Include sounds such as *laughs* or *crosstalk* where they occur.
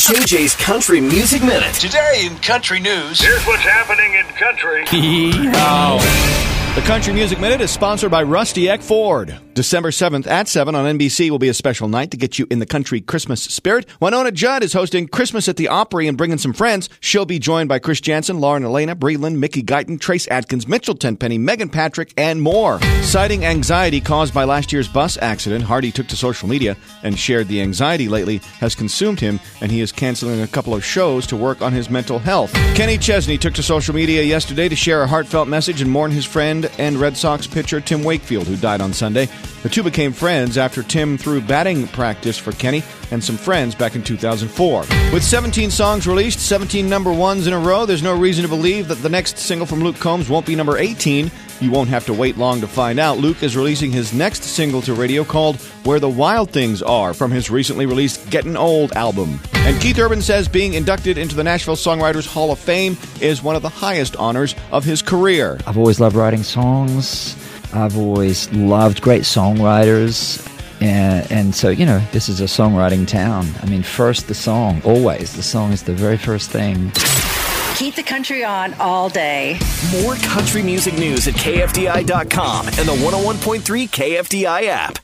JJ's Country Music Minute. Today in country news. Here's what's happening in country. *laughs* The Country Music Minute is sponsored by Rusty Eck Ford. December 7th at 7 on NBC will be a special night to get you in the country Christmas spirit. Wynonna Judd is hosting Christmas at the Opry and bringing some friends. She'll be joined by Chris Janson, Lauren Alaina, Breland, Mickey Guyton, Trace Atkins, Mitchell Tenpenny, Megan Patrick, and more. Citing anxiety caused by last year's bus accident, Hardy took to social media and shared the anxiety lately has consumed him and he is canceling a couple of shows to work on his mental health. Kenny Chesney took to social media yesterday to share a heartfelt message and mourn his friend and Red Sox pitcher Tim Wakefield, who died on Sunday. The two became friends after Tim threw batting practice for Kenny and some friends back in 2004. With 17 songs released, 17 number ones in a row, there's no reason to believe that the next single from Luke Combs won't be number 18. You won't have to wait long to find out. Luke is releasing his next single to radio called Where the Wild Things Are from his recently released Getting Old album. And Keith Urban says being inducted into the Nashville Songwriters Hall of Fame is one of the highest honors of his career. I've always loved writing songs. I've always loved great songwriters. And, and so, you know, this is a songwriting town. I mean, first the song, always. The song is the very first thing. Keep the country on all day. More country music news at KFDI.com and the 101.3 KFDI app.